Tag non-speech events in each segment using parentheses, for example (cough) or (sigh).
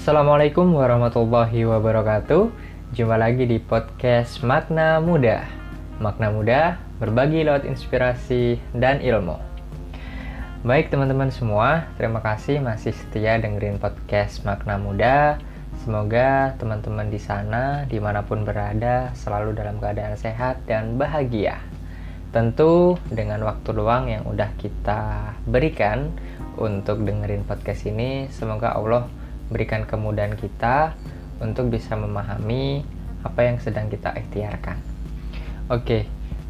Assalamualaikum warahmatullahi wabarakatuh. Jumpa lagi di podcast Makna Muda. Makna Muda berbagi lewat inspirasi dan ilmu. Baik teman-teman semua, terima kasih masih setia dengerin podcast Makna Muda. Semoga teman-teman di sana, di mana pun berada, selalu dalam keadaan sehat dan bahagia. Tentu dengan waktu luang yang udah kita berikan untuk dengerin podcast ini, semoga Allah berikan kemudahan kita untuk bisa memahami apa yang sedang kita ikhtiarkan. Oke,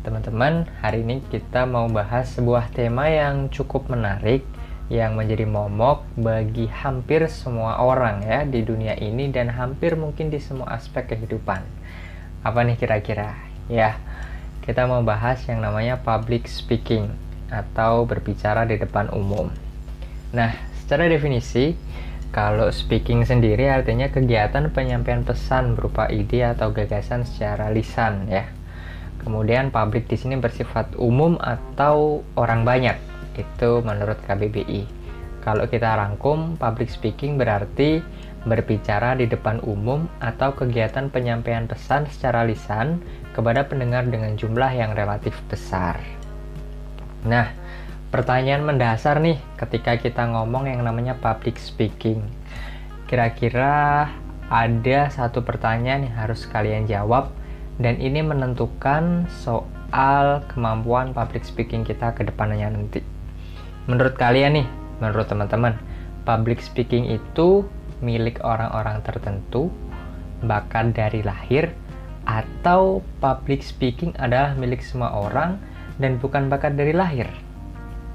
teman-teman, hari ini kita mau bahas sebuah tema yang cukup menarik yang menjadi momok bagi hampir semua orang ya di dunia ini dan hampir mungkin di semua aspek kehidupan. Apa nih kira-kira? Ya, kita mau bahas yang namanya public speaking atau berbicara di depan umum. Nah, secara definisi, kalau speaking sendiri artinya kegiatan penyampaian pesan berupa ide atau gagasan secara lisan ya. Kemudian publik di sini bersifat umum atau orang banyak. Itu menurut KBBI. Kalau kita rangkum, public speaking berarti berbicara di depan umum atau kegiatan penyampaian pesan secara lisan kepada pendengar dengan jumlah yang relatif besar. Nah, pertanyaan mendasar nih ketika kita ngomong yang namanya public speaking. Kira-kira ada satu pertanyaan yang harus kalian jawab dan ini menentukan soal kemampuan public speaking kita ke depannya nanti. Menurut kalian nih, menurut teman-teman, public speaking itu milik orang-orang tertentu, bahkan dari lahir, atau public speaking adalah milik semua orang dan bukan bakat dari lahir?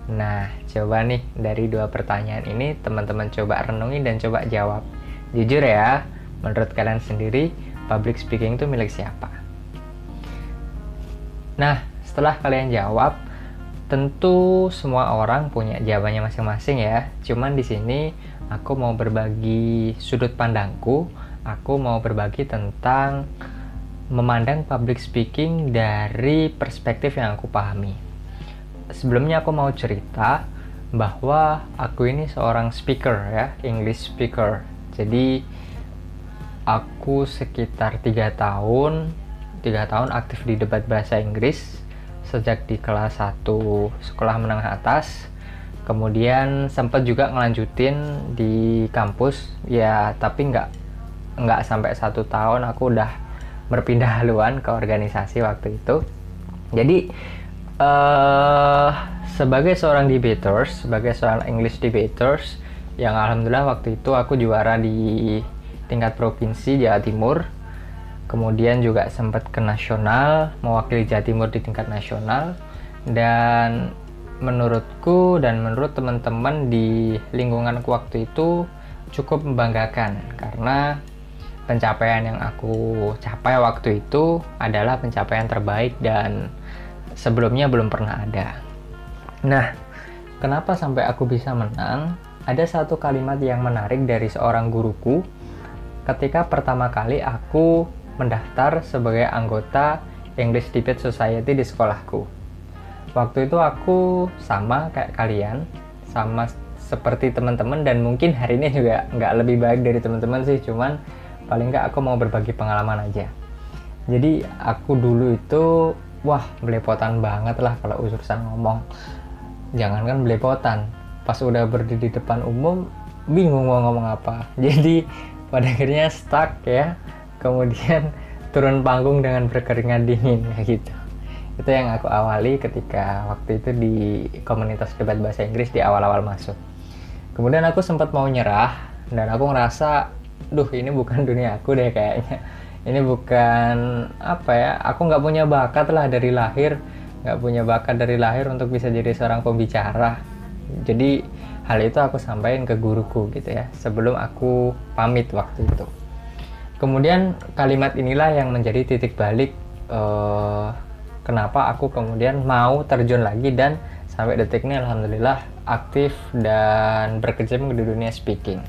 Nah, coba nih dari dua pertanyaan ini teman-teman coba renungi dan coba jawab. Jujur ya, menurut kalian sendiri public speaking itu milik siapa? Nah, setelah kalian jawab, tentu semua orang punya jawabannya masing-masing ya. Cuman di sini aku mau berbagi sudut pandangku, aku mau berbagi tentang memandang public speaking dari perspektif yang aku pahami sebelumnya aku mau cerita bahwa aku ini seorang speaker ya, English speaker. Jadi aku sekitar tiga tahun, tiga tahun aktif di debat bahasa Inggris sejak di kelas 1 sekolah menengah atas. Kemudian sempat juga ngelanjutin di kampus, ya tapi nggak nggak sampai satu tahun aku udah berpindah (laughs) haluan ke organisasi waktu itu. Jadi uh, sebagai seorang debaters, sebagai seorang English debaters, yang alhamdulillah waktu itu aku juara di tingkat provinsi Jawa Timur. Kemudian juga sempat ke nasional, mewakili Jawa Timur di tingkat nasional. Dan menurutku dan menurut teman-teman di lingkunganku waktu itu cukup membanggakan karena pencapaian yang aku capai waktu itu adalah pencapaian terbaik dan sebelumnya belum pernah ada. Nah, kenapa sampai aku bisa menang? Ada satu kalimat yang menarik dari seorang guruku ketika pertama kali aku mendaftar sebagai anggota English Debate Society di sekolahku. Waktu itu aku sama kayak kalian, sama seperti teman-teman dan mungkin hari ini juga nggak lebih baik dari teman-teman sih, cuman paling nggak aku mau berbagi pengalaman aja. Jadi aku dulu itu wah belepotan banget lah kalau urusan ngomong. Jangankan belepotan. Pas udah berdiri di depan umum bingung mau ngomong apa. (laughs) Jadi pada akhirnya stuck ya. Kemudian (laughs) turun panggung dengan berkeringat dingin kayak gitu. Itu yang aku awali ketika waktu itu di komunitas debat bahasa Inggris di awal-awal masuk. Kemudian aku sempat mau nyerah dan aku ngerasa duh ini bukan dunia aku deh kayaknya ini bukan apa ya aku nggak punya bakat lah dari lahir. Nggak punya bakat dari lahir untuk bisa jadi seorang pembicara. Jadi hal itu aku sampaikan ke guruku gitu ya sebelum aku pamit waktu itu. Kemudian kalimat inilah yang menjadi titik balik uh, kenapa aku kemudian mau terjun lagi dan sampai detik ini alhamdulillah aktif dan berkecimpung di dunia speaking.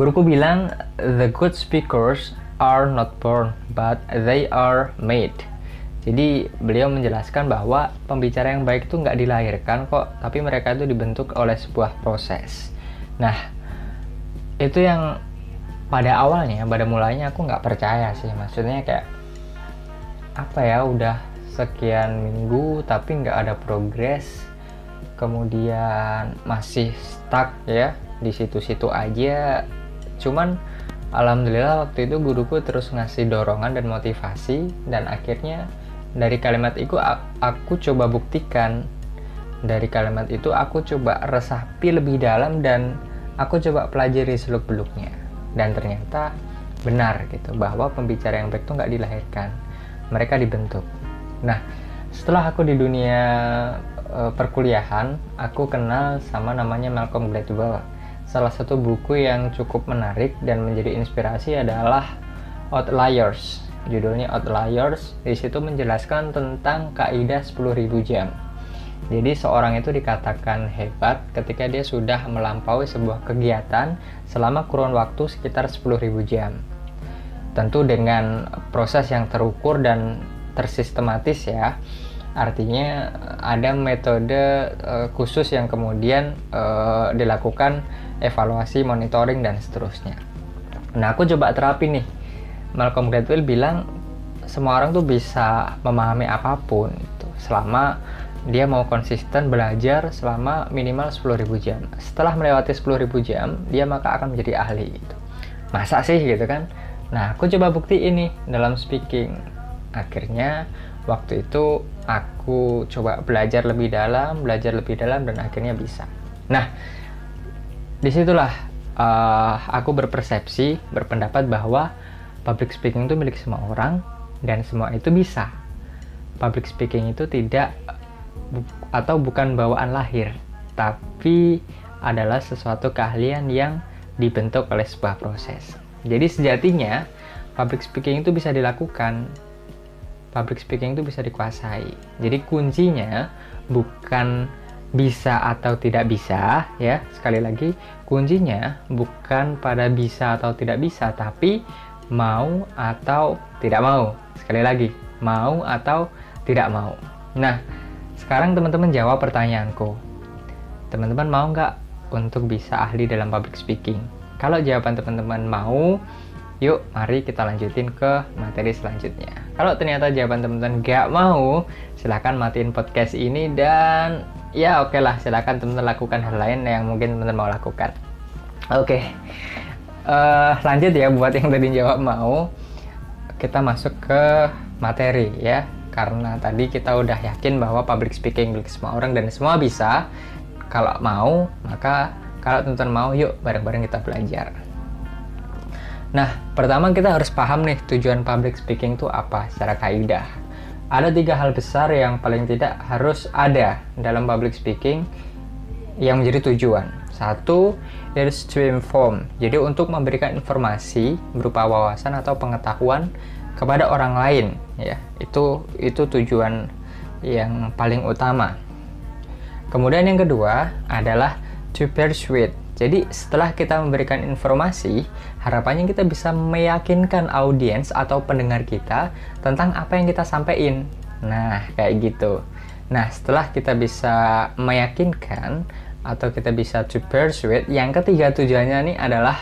Guruku bilang the good speakers are not born, but they are made. Jadi beliau menjelaskan bahwa pembicara yang baik itu nggak dilahirkan kok, tapi mereka itu dibentuk oleh sebuah proses. Nah, itu yang pada awalnya pada mulanya aku nggak percaya sih maksudnya kayak apa ya udah sekian minggu tapi nggak ada progres kemudian masih stuck ya di situ-situ aja cuman alhamdulillah waktu itu guruku terus ngasih dorongan dan motivasi dan akhirnya dari kalimat itu aku coba buktikan. Dari kalimat itu aku coba resapi lebih dalam dan aku coba pelajari seluk beluknya dan ternyata benar gitu bahwa pembicara yang baik itu nggak dilahirkan mereka dibentuk. Nah setelah aku di dunia uh, perkuliahan, aku kenal sama namanya Malcolm Gladwell. Salah satu buku yang cukup menarik dan menjadi inspirasi adalah Outliers. Judulnya Outliers. Di situ menjelaskan tentang kaidah 10.000 jam. Jadi seorang itu dikatakan hebat ketika dia sudah melampaui sebuah kegiatan selama kurun waktu sekitar 10.000 jam. Tentu dengan proses yang terukur dan tersistematis ya Artinya ada metode uh, khusus yang kemudian uh, dilakukan evaluasi, monitoring dan seterusnya. Nah, aku coba terapi nih. Malcolm Gladwell bilang semua orang tuh bisa memahami apa pun itu selama dia mau konsisten belajar selama minimal 10.000 jam. Setelah melewati 10.000 jam, dia maka akan menjadi ahli gitu. Masa sih gitu kan? Nah, aku coba bukti ini dalam speaking. Akhirnya waktu itu aku coba belajar lebih dalam, belajar lebih dalam dan akhirnya bisa. Nah, di situlah uh, aku berpersepsi, berpendapat bahwa public speaking itu milik semua orang dan semua itu bisa. Public speaking itu tidak atau bukan bawaan lahir, tapi adalah sesuatu keahlian yang dibentuk oleh sebuah proses. Jadi sejatinya public speaking itu bisa dilakukan public speaking itu bisa dikuasai. Jadi kuncinya bukan bisa atau tidak bisa ya. Sekali lagi kuncinya bukan pada bisa atau tidak bisa tapi mau atau tidak mau. Sekali lagi mau atau tidak mau. Nah sekarang teman-teman jawab pertanyaanku. Teman-teman mau nggak untuk bisa ahli dalam public speaking? Kalau jawaban teman-teman mau Yuk, mari kita lanjutin ke materi selanjutnya. Kalau ternyata jawaban teman-teman gak mau, silahkan matiin podcast ini dan ya oke okay lah, silahkan teman-teman lakukan hal lain yang mungkin teman-teman mau lakukan. Oke, okay. uh, eh, lanjut ya buat yang tadi jawab mau, kita masuk ke materi ya. Karena tadi kita udah yakin bahwa public speaking milik semua orang dan semua bisa. Kalau mau, maka kalau teman-teman mau, yuk bareng-bareng kita belajar. Nah, pertama kita harus paham nih tujuan public speaking itu apa secara kaidah. Ada tiga hal besar yang paling tidak harus ada dalam public speaking yang menjadi tujuan. Satu, is to inform. Jadi untuk memberikan informasi berupa wawasan atau pengetahuan kepada orang lain, ya. Itu itu tujuan yang paling utama. Kemudian yang kedua adalah to persuade jadi setelah kita memberikan informasi, harapannya kita bisa meyakinkan audiens atau pendengar kita tentang apa yang kita sampaikan. Nah, kayak gitu. Nah, setelah kita bisa meyakinkan atau kita bisa to persuade, yang ketiga tujuannya nih adalah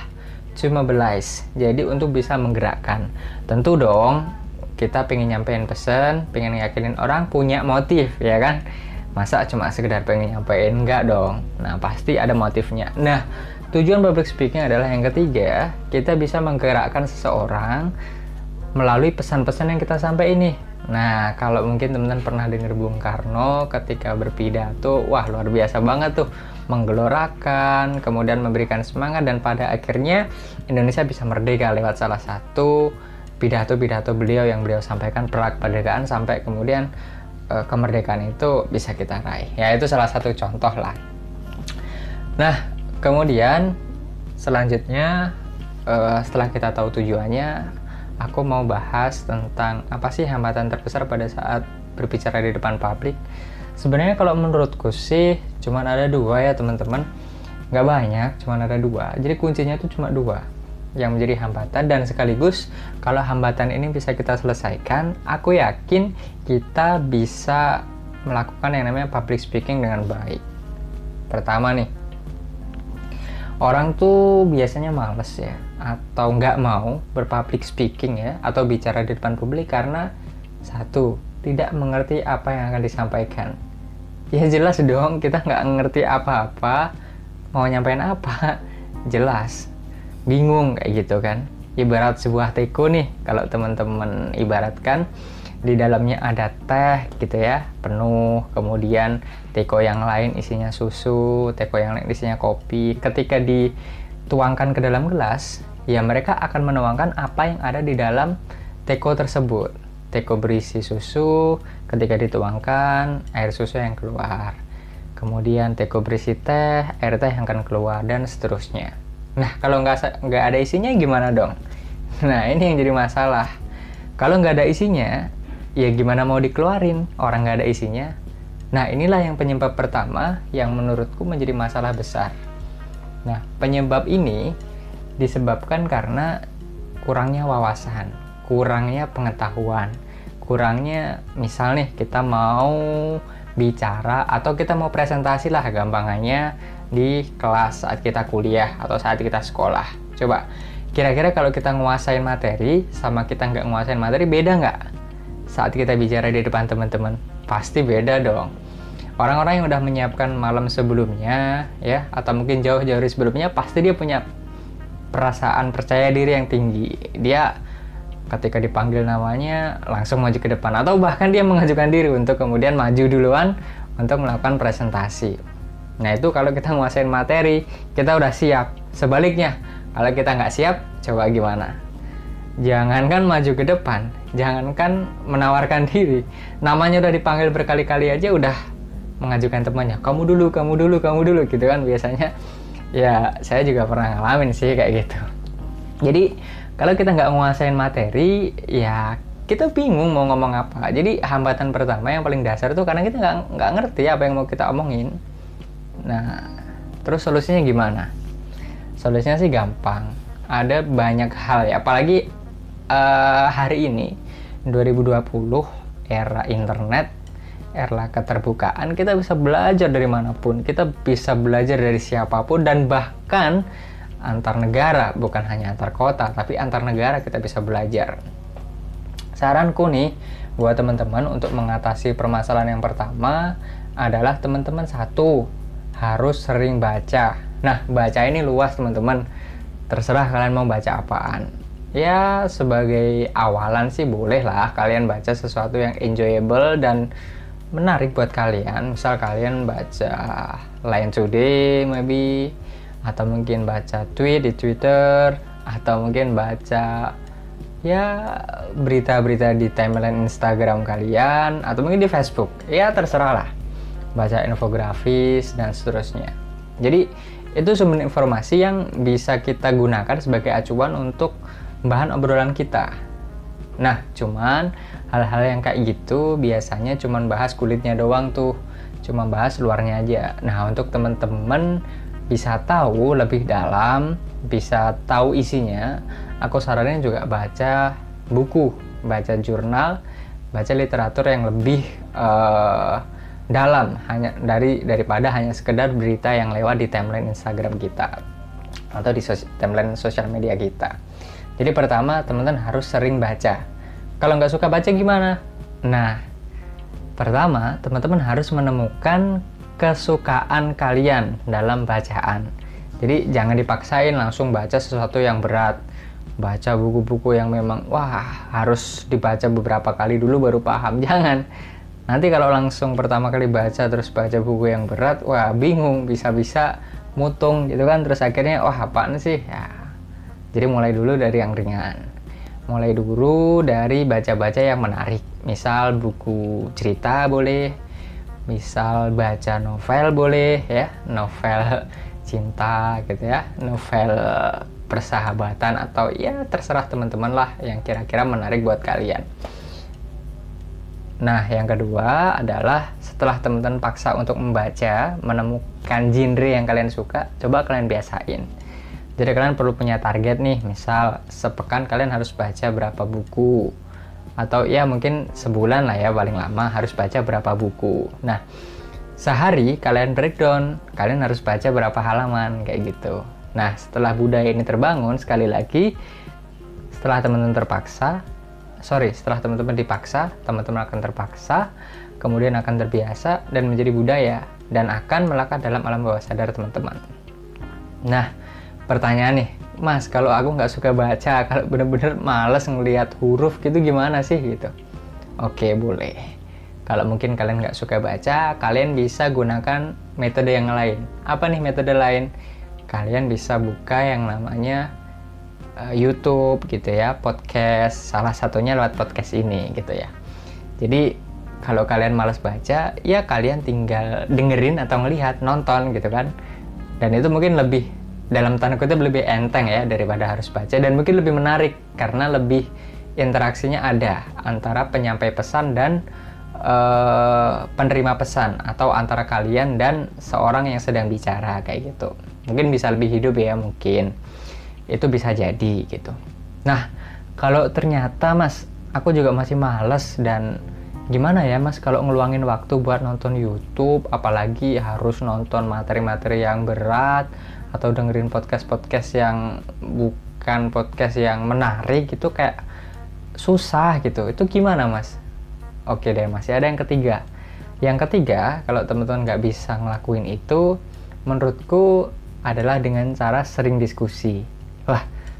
to mobilize. Jadi untuk bisa menggerakkan. Tentu dong, kita pengen nyampein pesan, pengen yakinin orang punya motif, ya kan? Masa cuma sekedar pengen nyampein? Enggak dong. Nah pasti ada motifnya. Nah tujuan public speaking adalah yang ketiga kita bisa menggerakkan seseorang melalui pesan-pesan yang kita sampaikan ini Nah, kalau mungkin teman-teman pernah dengar Bung Karno ketika berpidato, wah luar biasa banget tuh, menggelorakan, kemudian memberikan semangat dan pada akhirnya Indonesia bisa merdeka lewat salah satu pidato-pidato beliau yang beliau sampaikan kemerdekaan sampai kemudian uh, kemerdekaan itu bisa kita raih. Ya itu salah satu contoh lah. Nah kemudian selanjutnya uh, setelah kita tahu tujuannya, aku mau bahas tentang apa sih hambatan terbesar pada saat berbicara di depan publik. Sebenarnya kalau menurutku sih cuma ada dua ya teman-teman. Nggak banyak, cuma ada dua. Jadi kuncinya itu cuma dua yang menjadi hambatan dan sekaligus kalau hambatan ini bisa kita selesaikan, aku yakin kita bisa melakukan yang namanya public speaking dengan baik. Pertama nih, orang tuh biasanya males ya atau nggak mau berpublic speaking ya atau bicara di depan publik karena satu tidak mengerti apa yang akan disampaikan. Ya jelas dong kita nggak ngerti apa-apa mau nyampein apa? Jelas bingung kayak gitu kan. Ibarat sebuah teko nih kalau teman-teman ibaratkan di dalamnya ada teh gitu ya penuh. Kemudian teko yang lain isinya susu teko yang lain isinya kopi. Ketika dituangkan ke dalam gelas ya mereka akan menuangkan apa yang ada di dalam teko tersebut. Teko berisi susu ketika dituangkan air susu yang keluar. Kemudian teko berisi teh air teh yang akan keluar dan seterusnya nah kalau nggak nggak ada isinya gimana dong? Nah ini yang jadi masalah. Kalau nggak ada isinya ya gimana mau dikeluarin? Orang nggak ada isinya. Nah inilah yang penyebab pertama yang menurutku menjadi masalah besar. Nah penyebab ini disebabkan karena kurangnya wawasan kurangnya pengetahuan kurangnya misal nih kita mau bicara atau kita mau presentasi lah gampangannya di kelas saat kita kuliah atau saat kita sekolah. Coba kira-kira kalau kita nguasain materi sama kita nggak nguasain materi beda nggak saat kita bicara di depan teman-teman? Pasti beda dong. Orang-orang yang udah menyiapkan malam sebelumnya ya atau mungkin jauh-jauh sebelumnya pasti dia punya perasaan percaya diri yang tinggi. Dia ketika dipanggil namanya langsung maju ke depan. Atau bahkan dia mengajukan diri untuk kemudian maju duluan untuk melakukan presentasi. Nah itu kalau kita menguasain materi kita udah siap. Sebaliknya kalau kita nggak siap coba gimana? Jangankan maju ke depan, jangankan menawarkan (laughs) diri, namanya udah dipanggil berkali-kali aja udah mengajukan temannya, kamu dulu, kamu dulu, kamu dulu gitu kan biasanya. Ya saya juga pernah ngalamin sih kayak gitu. Jadi kalau kita nggak menguasain materi ya kita bingung mau ngomong apa jadi hambatan pertama yang paling dasar tuh karena kita nggak nggak ngerti apa yang mau kita omongin nah terus solusinya gimana? Solusinya sih gampang. Ada banyak hal ya apalagi uh, hari ini 2020 era internet era keterbukaan kita bisa belajar dari mana pun. Kita bisa belajar dari siapa pun dan bahkan antar negara, bukan hanya antar kota, tapi antar negara kita bisa belajar. Saranku nih buat teman-teman untuk mengatasi permasalahan yang pertama adalah teman-teman satu harus sering baca. Nah, baca ini luas teman-teman. Terserah kalian mau baca apaan. Ya, sebagai awalan sih boleh lah kalian baca sesuatu yang enjoyable dan menarik buat kalian. Misal kalian baca Line Today, maybe atau mungkin baca tweet di Twitter atau mungkin baca ya berita-berita di timeline Instagram kalian atau mungkin di Facebook ya terserah lah baca infografis dan seterusnya. Jadi itu sumber informasi yang bisa kita gunakan sebagai acuan untuk bahan obrolan kita. Nah cuman hal-hal yang kayak gitu biasanya cuman bahas kulitnya doang tuh. Cuma bahas luarnya aja. Nah untuk temen-temen bisa tahu lebih dalam, bisa tahu isinya, aku saranin juga baca buku, baca jurnal, baca literatur yang lebih uh, dalam hanya dari daripada hanya sekedar berita yang lewat di timeline Instagram kita atau di sos timeline sosial media kita. Jadi pertama teman-teman harus sering baca. Kalau nggak suka baca gimana? Nah, pertama teman-teman harus menemukan kesukaan kalian dalam bacaan. Jadi jangan dipaksain langsung baca sesuatu yang berat. Baca buku-buku yang memang wah harus dibaca beberapa kali dulu baru paham. (laughs) Jangan. Nanti kalau langsung pertama kali baca terus baca buku yang berat, wah bingung, bisa-bisa mutung gitu kan. Terus akhirnya wah apaan sih? Ya. Jadi mulai dulu dari yang ringan. Mulai dulu dari baca-baca yang menarik. Misal buku cerita boleh, misal baca novel boleh ya novel cinta gitu ya novel persahabatan atau ya terserah teman-teman lah yang kira-kira menarik buat kalian nah yang kedua adalah setelah teman-teman paksa untuk membaca menemukan genre yang kalian suka coba kalian biasain jadi kalian perlu punya target nih misal sepekan kalian harus baca berapa buku atau ya mungkin sebulan lah ya paling lama harus baca berapa buku. Nah, sehari kalian breakdown, kalian harus baca berapa halaman kayak gitu. Nah, setelah budaya ini terbangun, sekali lagi, setelah teman-teman terpaksa, sorry, setelah teman-teman dipaksa, teman-teman akan terpaksa, kemudian akan terbiasa dan menjadi budaya dan akan melekat dalam alam bawah sadar teman-teman. Nah, pertanyaan nih, Mas, kalau aku nggak suka baca, kalau bener-bener males ngelihat huruf gitu gimana sih gitu? Oke, boleh. Kalau mungkin kalian nggak suka baca, kalian bisa gunakan metode yang lain. Apa nih metode lain? Kalian bisa buka yang namanya uh, YouTube gitu ya, podcast. Salah satunya lewat podcast ini gitu ya. Jadi kalau kalian malas baca, ya kalian tinggal dengerin atau ngelihat, nonton gitu kan. Dan itu mungkin lebih dalam tanda kutip lebih enteng ya daripada harus baca dan mungkin lebih menarik karena lebih interaksinya ada antara penyampai pesan dan uh, penerima pesan atau antara kalian dan seorang yang sedang bicara kayak gitu mungkin bisa lebih hidup ya mungkin itu bisa jadi gitu nah kalau ternyata mas aku juga masih males dan gimana ya mas kalau ngeluangin waktu buat nonton YouTube apalagi harus nonton materi-materi yang berat atau dengerin podcast-podcast yang bukan podcast yang menarik gitu kayak susah gitu itu gimana mas Oke deh, masih ada yang ketiga. Yang ketiga, kalau teman-teman nggak bisa ngelakuin itu, menurutku adalah dengan cara sering diskusi.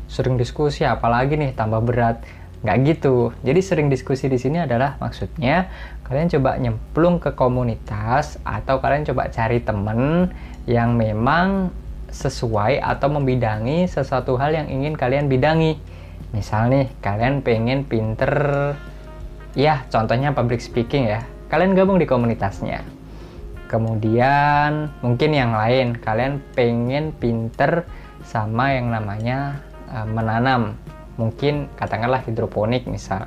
Sering diskusi apalagi nih tambah berat. Nggak gitu. Jadi sering diskusi di sini adalah maksudnya kalian coba nyemplung ke komunitas atau kalian coba cari temen yang memang sesuai atau membidangi sesuatu hal yang ingin kalian bidangi. Misal nih, kalian pengen pinter ya contohnya public speaking ya kalian gabung di komunitasnya kemudian mungkin yang lain kalian pengen pinter sama yang namanya uh, menanam mungkin katakanlah hidroponik misal.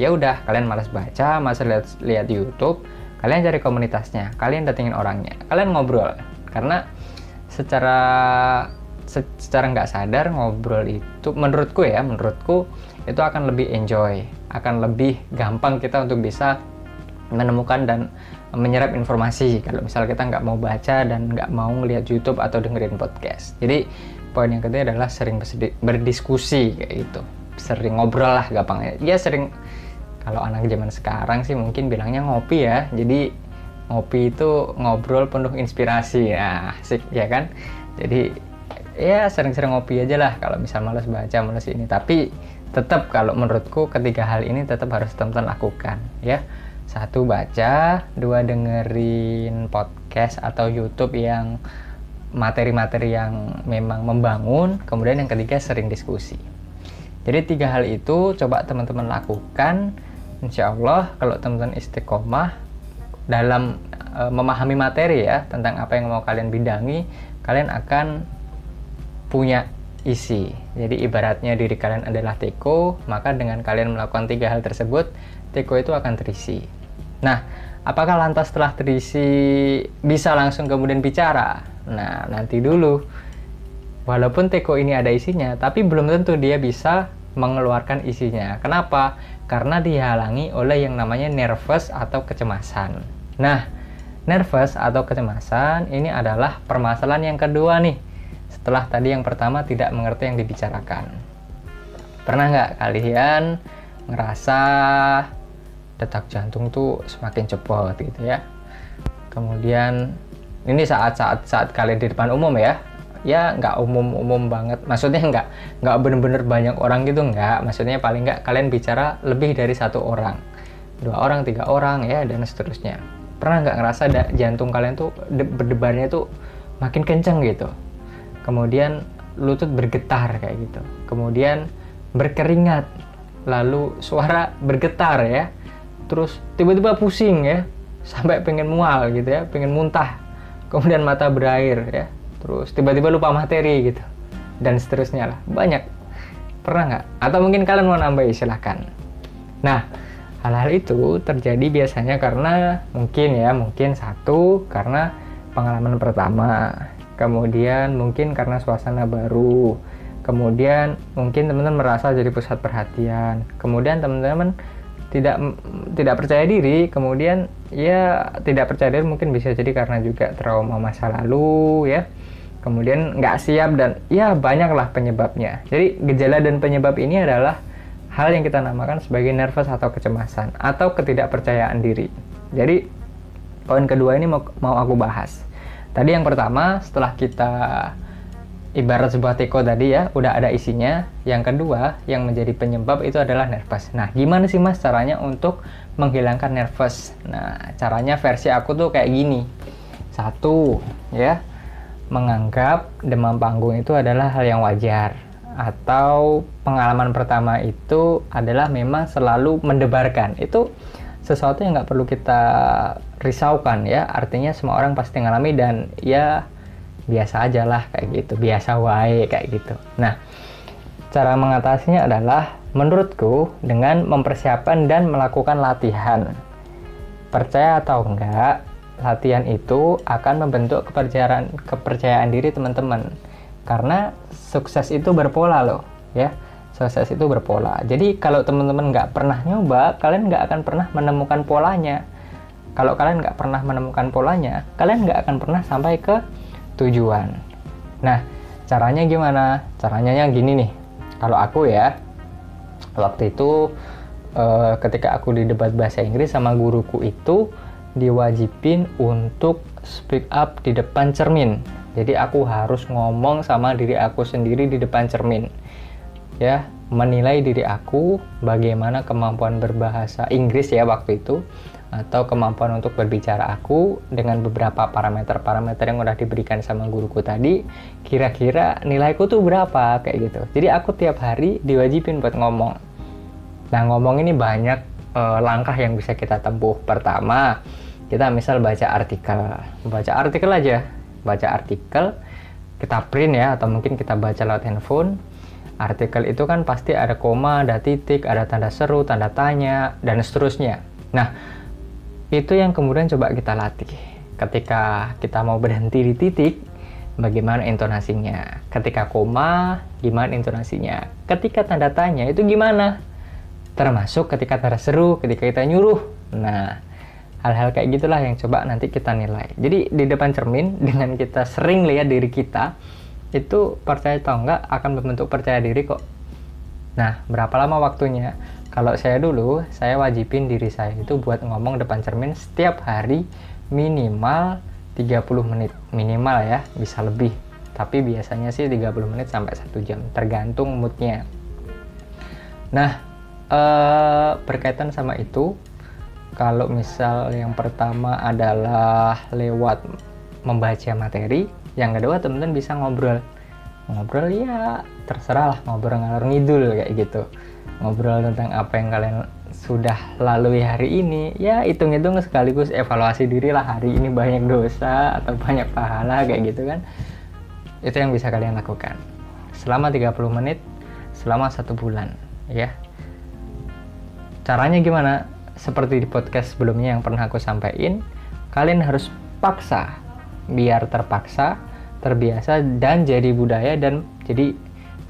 Ya udah kalian malas baca malas lihat lihat YouTube kalian cari komunitasnya kalian datengin orangnya kalian ngobrol. Karena secara secara nggak sadar ngobrol itu menurutku ya menurutku itu akan lebih enjoy akan lebih gampang kita untuk bisa menemukan dan menyerap informasi. Kalau misal kita nggak mau baca dan nggak mau ngeliat YouTube atau dengerin podcast. Jadi poin yang ketiga adalah sering berdiskusi kayak gitu. Sering ngobrol lah gampangnya ya sering kalau anak zaman sekarang sih mungkin bilangnya ngopi ya. Jadi ngopi itu ngobrol penuh inspirasi. Ya asik ya kan? Jadi ya sering-sering ngopi aja lah kalau misal males baca males ini. Tapi tetap kalau menurutku ketiga hal ini tetap harus teman-teman lakukan ya. Satu baca. Dua dengerin podcast atau YouTube yang materi-materi yang memang membangun kemudian yang ketiga sering diskusi jadi tiga hal itu coba teman-teman lakukan insya Allah kalau teman-teman istiqomah dalam e, memahami materi ya tentang apa yang mau kalian bidangi kalian akan punya isi. Jadi ibaratnya diri kalian adalah teko, maka dengan kalian melakukan tiga hal tersebut, teko itu akan terisi. Nah, apakah lantas setelah terisi bisa langsung kemudian bicara? Nah, nanti dulu. Walaupun teko ini ada isinya, tapi belum tentu dia bisa mengeluarkan isinya. Kenapa? Karena dihalangi oleh yang namanya nervous atau kecemasan. Nah, nervous atau kecemasan ini adalah permasalahan yang kedua nih setelah tadi yang pertama tidak mengerti yang dibicarakan. Pernah nggak kalian ngerasa detak jantung tuh semakin cepat gitu ya? Kemudian ini saat-saat saat kalian di depan umum ya, ya nggak umum-umum banget. Maksudnya nggak nggak bener-bener banyak orang gitu nggak. Maksudnya paling nggak kalian bicara lebih dari satu orang, dua orang, tiga orang ya dan seterusnya. Pernah nggak ngerasa jantung kalian tuh berdebarnya tuh makin kenceng gitu? kemudian lutut bergetar kayak gitu kemudian berkeringat lalu suara bergetar ya terus tiba-tiba pusing ya sampai pengen mual gitu ya pengen muntah kemudian mata berair ya. Terus tiba-tiba lupa materi gitu. Dan seterusnya lah. Banyak. Pernah nggak? Atau mungkin kalian mau nambah silahkan. Nah hal-hal itu terjadi biasanya karena mungkin ya mungkin satu karena pengalaman pertama. Kemudian mungkin karena suasana baru. Kemudian mungkin teman-teman merasa jadi pusat perhatian. Kemudian teman-teman tidak tidak percaya diri kemudian ya tidak percaya diri mungkin bisa jadi karena juga trauma masa lalu ya kemudian nggak siap dan ya banyaklah penyebabnya. Jadi gejala dan penyebab ini adalah hal yang kita namakan sebagai nervous atau kecemasan atau ketidakpercayaan diri. Jadi poin kedua ini mau, mau aku bahas. Tadi yang pertama setelah kita ibarat sebuah teko tadi ya udah ada isinya. Yang kedua yang menjadi penyebab itu adalah nervous. Nah gimana sih mas caranya untuk menghilangkan nervous? Nah caranya versi aku tuh kayak gini. Satu ya menganggap demam panggung itu adalah hal yang wajar atau pengalaman pertama itu adalah memang selalu mendebarkan itu sesuatu yang nggak perlu kita risaukan ya artinya semua orang pasti ngalami dan ya biasa aja lah kayak gitu. Biasa wae kayak gitu. Nah cara mengatasinya adalah menurutku dengan mempersiapkan dan melakukan latihan. Percaya atau enggak latihan itu akan membentuk kepercayaan kepercayaan diri teman-teman. Karena sukses itu berpola loh ya. Sukses itu berpola. Jadi kalau teman-teman nggak pernah nyoba kalian nggak akan pernah menemukan polanya. Kalau kalian nggak pernah menemukan polanya kalian nggak akan pernah sampai ke tujuan nah caranya gimana caranya yang gini nih kalau aku ya waktu itu eh, ketika aku di debat bahasa Inggris sama guruku itu diwajibin untuk speak up di depan cermin. Jadi aku harus ngomong sama diri aku sendiri di depan cermin. Ya, menilai diri aku bagaimana kemampuan berbahasa Inggris ya waktu itu atau kemampuan untuk berbicara aku dengan beberapa parameter-parameter yang udah diberikan sama guruku tadi kira-kira nilaiku tuh berapa kayak gitu jadi aku tiap hari diwajibin buat ngomong nah ngomong ini banyak uh, langkah yang bisa kita tempuh. Pertama, kita misal baca artikel, baca artikel aja, baca artikel, kita print ya, atau mungkin kita baca lewat handphone. Artikel itu kan pasti ada koma, ada titik, ada tanda seru, tanda tanya, dan seterusnya. Nah, itu yang kemudian coba kita latih. Ketika kita mau berhenti di titik, bagaimana intonasinya. Ketika koma, gimana intonasinya. Ketika tanda tanya, itu gimana? termasuk ketika terseru ketika kita nyuruh nah hal-hal kayak gitulah yang coba nanti kita nilai jadi di depan cermin (laughs) dengan kita sering lihat diri kita itu percaya atau enggak akan membentuk percaya diri kok. Nah berapa lama waktunya? Kalau saya dulu saya wajibin diri saya itu buat ngomong depan cermin setiap hari minimal 30 menit. Minimal ya bisa lebih. Tapi biasanya sih 30 menit sampai satu jam tergantung moodnya. Nah uh, berkaitan sama itu kalau misal yang pertama adalah lewat membaca materi yang kedua teman-teman bisa ngobrol. Ngobrol ya terserah lah ngobrol ngalor ngidul kayak gitu. Ngobrol tentang apa yang kalian sudah lalui hari ini ya hitung-hitung sekaligus evaluasi diri lah hari ini banyak dosa atau banyak pahala kayak gitu kan. Itu yang bisa kalian lakukan. Selama 30 menit selama satu bulan ya. Caranya gimana? Seperti di podcast sebelumnya yang pernah aku sampaikan, kalian harus paksa biar terpaksa, terbiasa dan jadi budaya dan jadi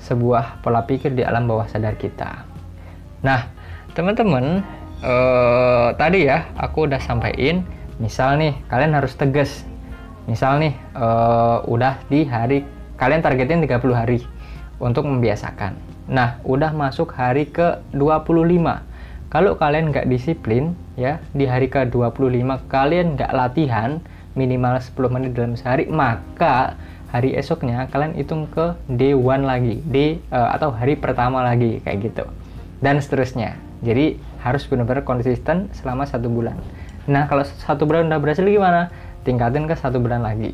sebuah pola pikir di alam bawah sadar kita. Nah, teman-teman, eh, tadi ya aku udah sampaikan, misal nih kalian harus tegas. Misal nih eh, udah di hari kalian targetin 30 hari untuk membiasakan. Nah, udah masuk hari ke 25 kalau kalian nggak disiplin, ya di hari ke-25 kalian nggak latihan minimal 10 menit dalam sehari, maka hari esoknya kalian hitung ke day one lagi, day uh, atau hari pertama lagi kayak gitu, dan seterusnya. Jadi harus benar-benar konsisten selama satu bulan. Nah kalau satu bulan udah berhasil gimana? Tingkatin ke satu bulan lagi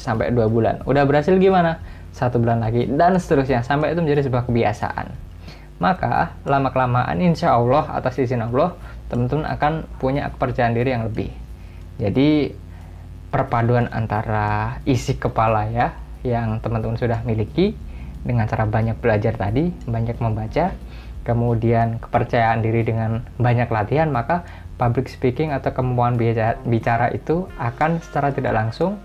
sampai dua bulan. Udah berhasil gimana? Satu bulan lagi dan seterusnya sampai itu menjadi sebuah kebiasaan maka lama-kelamaan insya Allah atas izin Allah teman-teman akan punya kepercayaan diri yang lebih jadi perpaduan antara isi kepala ya yang teman-teman sudah miliki dengan cara banyak belajar tadi banyak membaca kemudian kepercayaan diri dengan banyak latihan maka public speaking atau kemampuan bicara itu akan secara tidak langsung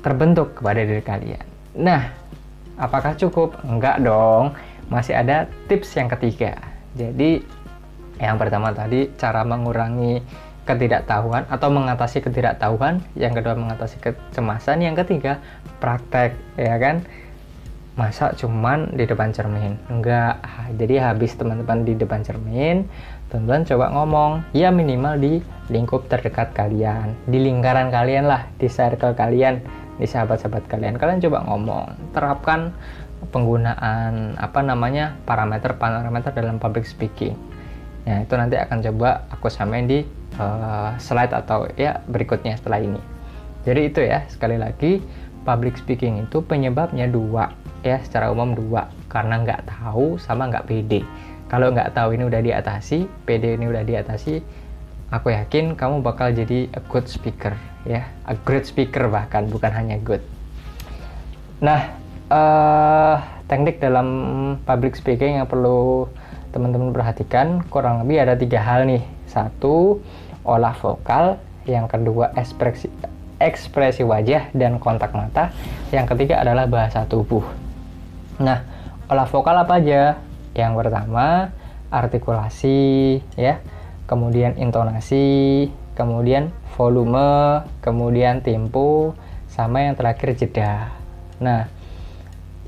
terbentuk kepada diri kalian nah apakah cukup? enggak dong masih ada tips yang ketiga. Jadi yang pertama tadi cara mengurangi ketidaktahuan atau mengatasi ketidaktahuan, yang kedua mengatasi kecemasan, yang ketiga praktek, ya kan? Masa cuman di depan cermin? Enggak. Jadi habis teman-teman di depan cermin, teman-teman coba ngomong, ya minimal di lingkup terdekat kalian, di lingkaran kalian lah, di circle kalian, di sahabat-sahabat kalian. Kalian coba ngomong, terapkan penggunaan apa namanya parameter-parameter dalam public speaking. Ya, itu nanti akan coba aku samain di uh, slide atau ya berikutnya setelah ini. Jadi itu ya, sekali lagi public speaking itu penyebabnya dua ya secara umum dua karena nggak tahu sama nggak pede. Kalau nggak tahu ini udah diatasi, pede ini udah diatasi, aku yakin kamu bakal jadi a good speaker ya, a great speaker bahkan bukan hanya good. Nah, uh, teknik dalam public speaking yang perlu teman-teman perhatikan kurang lebih ada tiga hal nih. Satu olah vokal yang kedua ekspresi ekspresi wajah dan kontak mata yang ketiga adalah bahasa tubuh. Nah olah vokal apa aja? Yang pertama artikulasi ya kemudian intonasi kemudian volume kemudian tempo sama yang terakhir jeda. Nah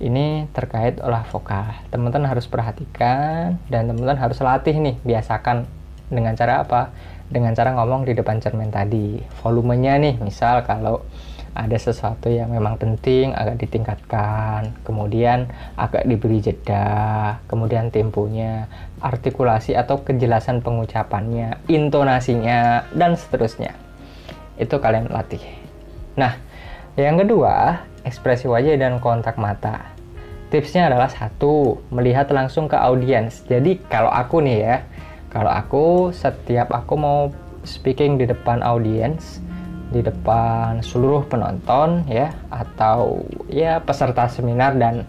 ini terkait olah vokal. Teman-teman harus perhatikan dan teman-teman harus latih nih, biasakan dengan cara apa? Dengan cara ngomong di depan cermin tadi. Volumenya nih, misal kalau ada sesuatu yang memang penting agak ditingkatkan, kemudian agak diberi jeda, kemudian temponya, artikulasi atau kejelasan pengucapannya, intonasinya, dan seterusnya. Itu kalian latih. Nah, yang kedua, ekspresi wajah dan kontak mata. Tipsnya adalah satu, melihat langsung ke audiens. Jadi kalau aku nih ya, kalau aku setiap aku mau speaking di depan audiens, di depan seluruh penonton ya, atau ya peserta seminar dan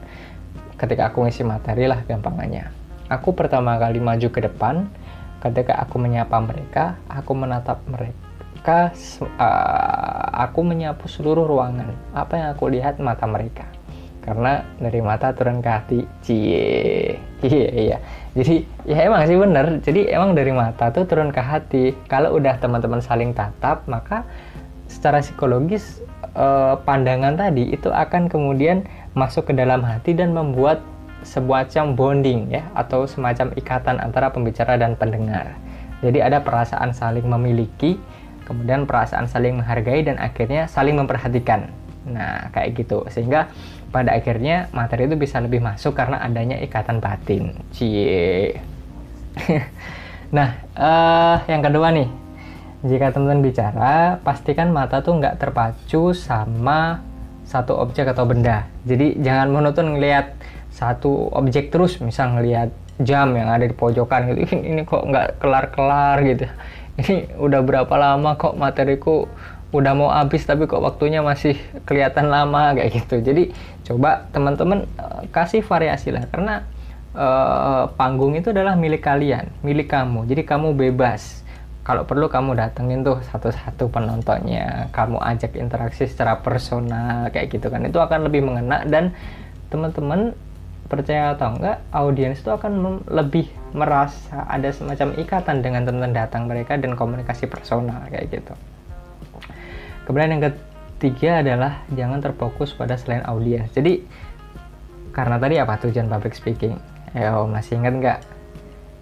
ketika aku ngisi materi lah gampangannya. Aku pertama kali maju ke depan, ketika aku menyapa mereka, aku menatap mereka, uh, aku menyapu seluruh ruangan. Apa yang aku lihat mata mereka karena dari mata turun ke hati. Cie. Iya iya. Jadi ya emang sih bener. Jadi emang dari mata tuh turun ke hati. Kalau udah teman-teman saling tatap maka secara psikologis eh, pandangan tadi itu akan kemudian masuk ke dalam hati dan membuat sebuah semacam bonding ya atau semacam ikatan antara pembicara dan pendengar. Jadi ada perasaan saling memiliki kemudian perasaan saling menghargai dan akhirnya saling memperhatikan. Nah kayak gitu. Sehingga pada akhirnya materi itu bisa lebih masuk karena adanya ikatan batin. Cie. (laughs) nah, uh, yang kedua nih, jika teman-teman bicara, pastikan mata tuh nggak terpacu sama satu objek atau benda. Jadi jangan monoton ngelihat satu objek terus, misal ngelihat jam yang ada di pojokan gitu. (laughs) Ini kok nggak kelar-kelar gitu. (laughs) Ini udah berapa lama kok materiku udah mau habis tapi kok waktunya masih kelihatan lama kayak gitu. Jadi coba teman-teman uh, kasih variasi lah karena uh, panggung itu adalah milik kalian, milik kamu. Jadi kamu bebas. Kalau perlu kamu datengin tuh satu-satu penontonnya, kamu ajak interaksi secara personal kayak gitu kan. Itu akan lebih mengena dan teman-teman percaya atau enggak audiens itu akan lebih merasa ada semacam ikatan dengan teman-teman datang mereka dan komunikasi personal kayak gitu. Kemudian yang ketiga adalah jangan terfokus pada selain audiens. Jadi karena tadi apa tujuan public speaking? Ayo masih ingat nggak?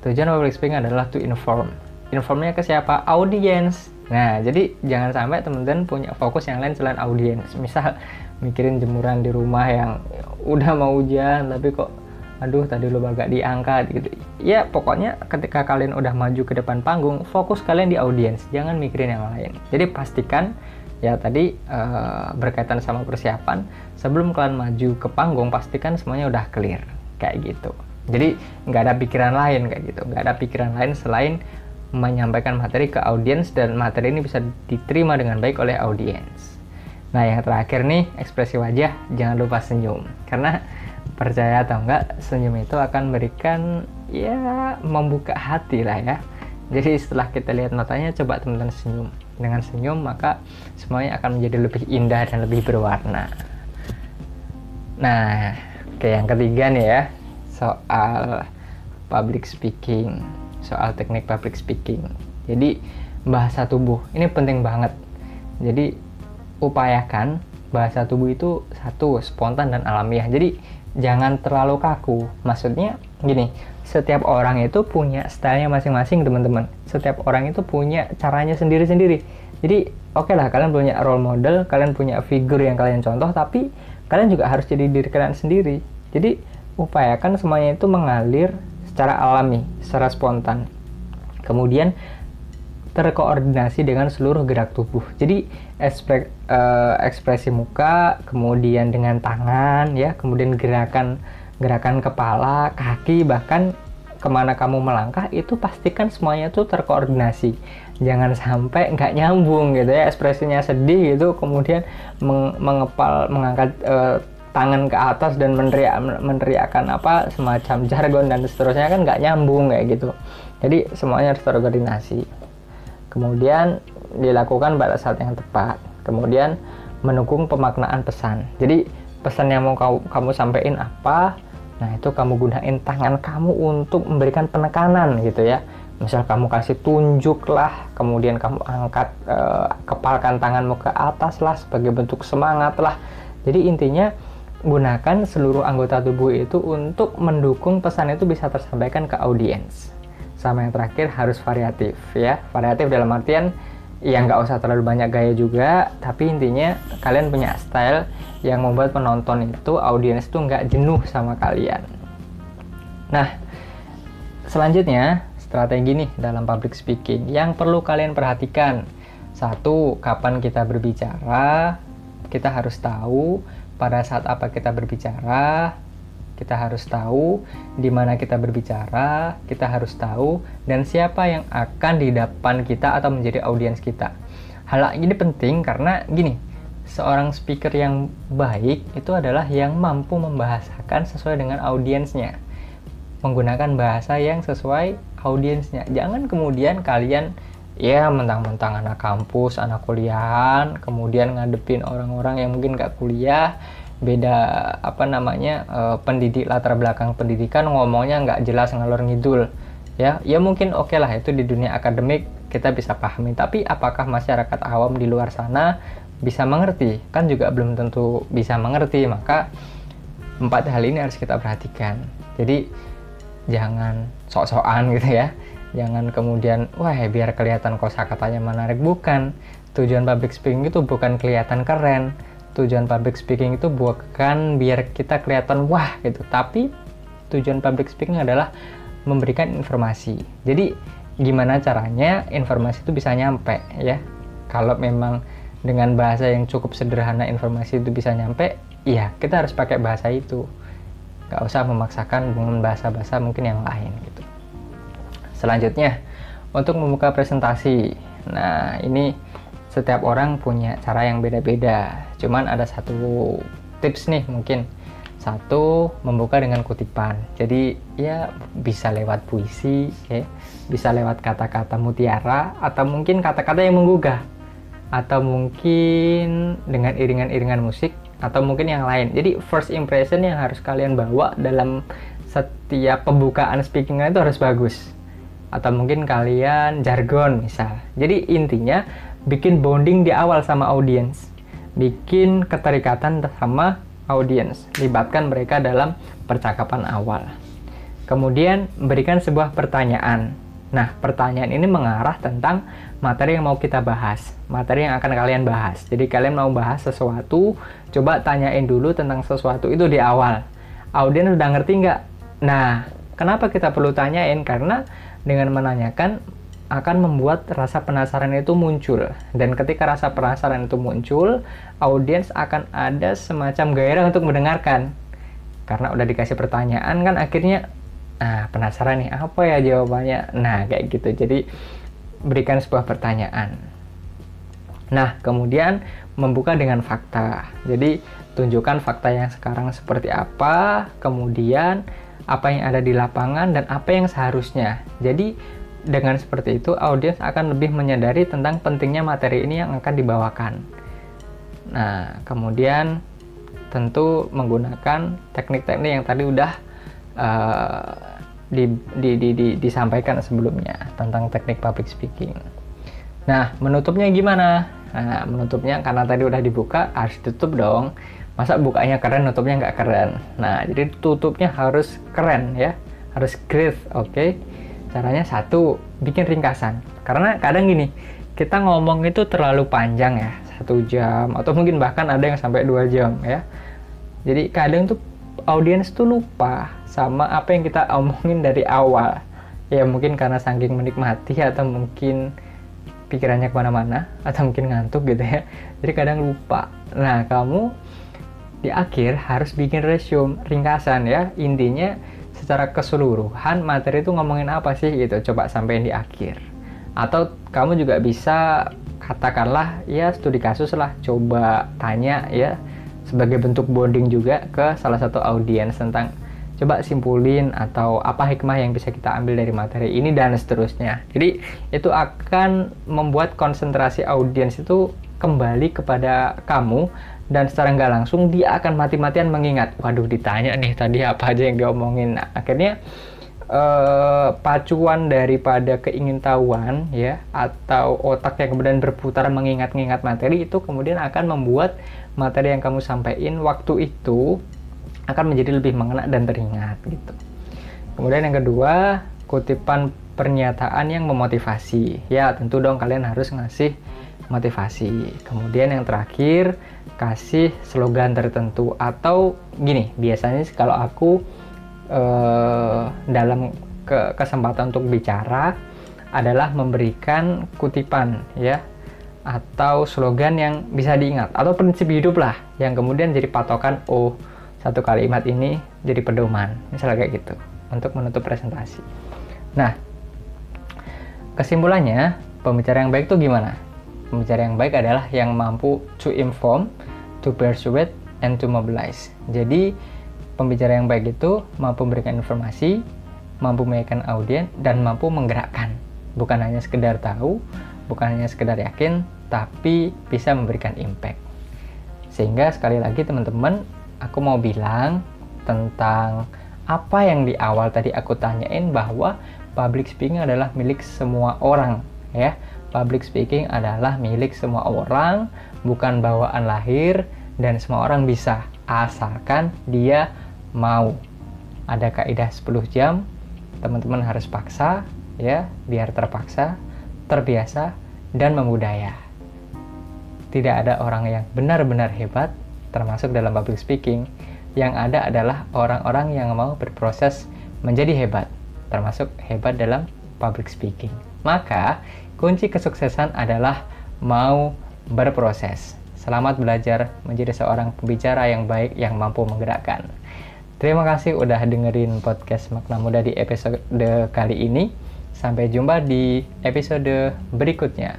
Tujuan public speaking adalah to inform. Informnya ke siapa? Audiens. Nah, jadi jangan sampai teman-teman punya fokus yang lain selain audiens. Misal mikirin jemuran di rumah yang udah mau hujan tapi kok aduh tadi lu agak diangkat gitu. Ya pokoknya ketika kalian udah maju ke depan panggung, fokus kalian di audiens, jangan mikirin yang lain. Jadi pastikan ya tadi uh, berkaitan sama persiapan sebelum kalian maju ke panggung pastikan semuanya udah clear kayak gitu. Jadi nggak ada pikiran lain kayak gitu. Nggak ada pikiran lain selain menyampaikan materi ke audiens dan materi ini bisa diterima dengan baik oleh audiens. Nah yang terakhir nih ekspresi wajah jangan lupa senyum. Karena percaya atau enggak senyum itu akan memberikan ya membuka hati lah ya. Jadi setelah kita lihat matanya coba teman-teman senyum dengan senyum maka semuanya akan menjadi lebih indah dan lebih berwarna nah oke yang ketiga nih ya soal public speaking soal teknik public speaking jadi bahasa tubuh. Ini penting banget. Jadi upayakan bahasa tubuh itu satu spontan dan alamiah. Jadi jangan terlalu kaku. Maksudnya gini, setiap orang itu punya stylenya masing-masing teman-teman. Setiap orang itu punya caranya sendiri-sendiri. Jadi oke okay lah kalian punya role model, kalian punya figur yang kalian contoh, tapi kalian juga harus jadi diri kalian sendiri. Jadi upayakan semuanya itu mengalir secara alami, secara spontan. Kemudian terkoordinasi dengan seluruh gerak tubuh. Jadi ekspre, uh, ekspresi muka, kemudian dengan tangan, ya, kemudian gerakan gerakan kepala, kaki, bahkan ke mana kamu melangkah itu pastikan semuanya tuh terkoordinasi. Jangan sampai nggak nyambung gitu ya ekspresinya sedih gitu, kemudian meng mengepal, mengangkat uh, tangan ke atas dan meneriak meneriakan apa semacam jargon dan seterusnya kan nggak nyambung kayak gitu. Jadi semuanya harus terkoordinasi kemudian dilakukan pada saat yang tepat kemudian mendukung pemaknaan pesan jadi pesan yang mau kamu, kamu sampaikan apa nah itu kamu gunain tangan kamu untuk memberikan penekanan gitu ya. Misal kamu kasih tunjuk lah kemudian kamu angkat e, kepalkan tanganmu ke atas lah sebagai bentuk semangat lah. Jadi intinya gunakan seluruh anggota tubuh itu untuk mendukung pesan itu bisa tersampaikan ke audiens. Sama yang terakhir harus variatif ya. Variatif dalam artian ya nggak usah terlalu banyak gaya juga tapi intinya kalian punya style yang membuat penonton itu audiens itu nggak jenuh sama kalian. Nah selanjutnya strategi nih dalam public speaking yang perlu kalian perhatikan. Satu kapan kita berbicara kita harus tahu pada saat apa kita berbicara kita harus tahu di mana kita berbicara, kita harus tahu dan siapa yang akan di depan kita atau menjadi audiens kita. Hal ini penting karena gini, seorang speaker yang baik itu adalah yang mampu membahasakan sesuai dengan audiensnya. Menggunakan bahasa yang sesuai audiensnya. Jangan kemudian kalian ya mentang-mentang anak kampus, anak kuliahan, kemudian ngadepin orang-orang yang mungkin gak kuliah, beda apa namanya uh, pendidik latar belakang pendidikan ngomongnya nggak jelas ngalor ngidul ya. Ya mungkin oke okay lah itu di dunia akademik kita bisa pahami. Tapi apakah masyarakat awam di luar sana bisa mengerti? Kan juga belum tentu bisa mengerti maka empat hal ini harus kita perhatikan. Jadi jangan sok-sokan gitu ya. Jangan kemudian wah biar kelihatan kosakatanya menarik. Bukan. Tujuan public speaking itu bukan kelihatan keren tujuan public speaking itu bukan biar kita kelihatan wah gitu. Tapi tujuan public speaking adalah memberikan informasi. Jadi gimana caranya informasi itu bisa nyampe ya? Kalau memang dengan bahasa yang cukup sederhana informasi itu bisa nyampe iya kita harus pakai bahasa itu. Nggak usah memaksakan dengan bahasa-bahasa mungkin yang lain gitu. Selanjutnya untuk membuka presentasi. Nah ini setiap orang punya cara yang beda-beda. Cuman ada satu tips nih mungkin. Satu, membuka dengan kutipan. Jadi ya bisa lewat puisi, ya, bisa lewat kata-kata mutiara atau mungkin kata-kata yang menggugah. Atau mungkin dengan iringan-iringan musik atau mungkin yang lain. Jadi first impression yang harus kalian bawa dalam setiap pembukaan speaking itu harus bagus. Atau mungkin kalian jargon misal. Jadi intinya bikin bonding di awal sama audiens, bikin keterikatan sama audiens, libatkan mereka dalam percakapan awal. Kemudian berikan sebuah pertanyaan. Nah, pertanyaan ini mengarah tentang materi yang mau kita bahas, materi yang akan kalian bahas. Jadi kalian mau bahas sesuatu, coba tanyain dulu tentang sesuatu itu di awal. Audiens udah ngerti nggak? Nah, kenapa kita perlu tanyain? Karena dengan menanyakan akan membuat rasa penasaran itu muncul. Dan ketika rasa penasaran itu muncul, audiens akan ada semacam gairah untuk mendengarkan. Karena udah dikasih pertanyaan kan akhirnya ah penasaran nih apa ya jawabannya. Nah, kayak gitu. Jadi berikan sebuah pertanyaan. Nah, kemudian membuka dengan fakta. Jadi tunjukkan fakta yang sekarang seperti apa, kemudian apa yang ada di lapangan dan apa yang seharusnya. Jadi dengan seperti itu, audiens akan lebih menyadari tentang pentingnya materi ini yang akan dibawakan. Nah, kemudian tentu menggunakan teknik-teknik yang tadi udah uh, di, di, di, di, disampaikan sebelumnya tentang teknik public speaking. Nah, menutupnya gimana? Nah, menutupnya karena tadi udah dibuka, harus tutup dong. Masa bukanya keren, nutupnya nggak keren? Nah, jadi tutupnya harus keren ya. Harus great, oke? Okay? Caranya satu, bikin ringkasan. Karena kadang gini, kita ngomong itu terlalu panjang ya, satu jam, atau mungkin bahkan ada yang sampai dua jam ya. Jadi kadang tuh audiens tuh lupa sama apa yang kita (laughs) omongin dari awal. Ya mungkin karena saking menikmati atau mungkin pikirannya ke mana-mana atau mungkin ngantuk gitu ya jadi kadang lupa nah kamu di akhir harus bikin resume ringkasan ya intinya secara keseluruhan materi itu ngomongin apa sih gitu coba sampein di akhir atau kamu juga bisa katakanlah ya studi kasus lah coba tanya ya sebagai bentuk bonding juga ke salah satu audiens tentang coba simpulin atau apa hikmah yang bisa kita ambil dari materi ini dan seterusnya. Jadi itu akan membuat konsentrasi audiens itu kembali kepada kamu dan secara nggak langsung dia akan mati-matian mengingat, waduh ditanya nih tadi apa aja yang diomongin. Nah, akhirnya eh, pacuan daripada keingintahuan ya atau otak yang kemudian berputar mengingat-ingat materi itu kemudian akan membuat materi yang kamu sampaikan waktu itu akan menjadi lebih mengena dan teringat gitu. Kemudian yang kedua, kutipan pernyataan yang memotivasi. Ya, tentu dong kalian harus ngasih motivasi. Kemudian yang terakhir, kasih slogan tertentu atau gini, biasanya kalau aku eh, dalam ke kesempatan untuk bicara adalah memberikan kutipan ya atau slogan yang bisa diingat atau prinsip hidup lah yang kemudian jadi patokan oh satu kalimat ini jadi pedoman misalnya kayak gitu untuk menutup presentasi. Nah kesimpulannya pembicara yang baik itu gimana pembicara yang baik adalah yang mampu to inform to persuade and to mobilize. Jadi pembicara yang baik itu mampu memberikan informasi mampu menyampaikan audiens dan mampu menggerakkan. Bukan hanya sekedar tahu bukan hanya sekedar yakin tapi bisa memberikan impact. Sehingga sekali lagi teman-teman aku mau bilang tentang apa yang di awal tadi aku tanyain bahwa public speaking adalah milik semua orang ya. Public speaking adalah milik semua orang, bukan bawaan lahir dan semua orang bisa asalkan dia mau. Ada kaidah 10 jam, teman-teman harus paksa ya, biar terpaksa, terbiasa dan memudaya. Tidak ada orang yang benar-benar hebat termasuk dalam public speaking, yang ada adalah orang-orang yang mau berproses menjadi hebat, termasuk hebat dalam public speaking. Maka, kunci kesuksesan adalah mau berproses. Selamat belajar menjadi seorang pembicara yang baik yang mampu menggerakkan. Terima kasih udah dengerin podcast Makna Muda di episode kali ini. Sampai jumpa di episode berikutnya.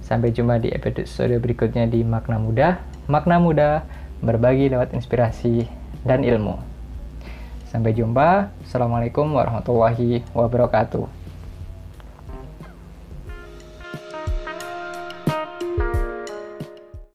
Sampai jumpa di episode berikutnya di Makna Muda makna muda, berbagi lewat inspirasi dan ilmu. Sampai jumpa. Assalamualaikum warahmatullahi wabarakatuh.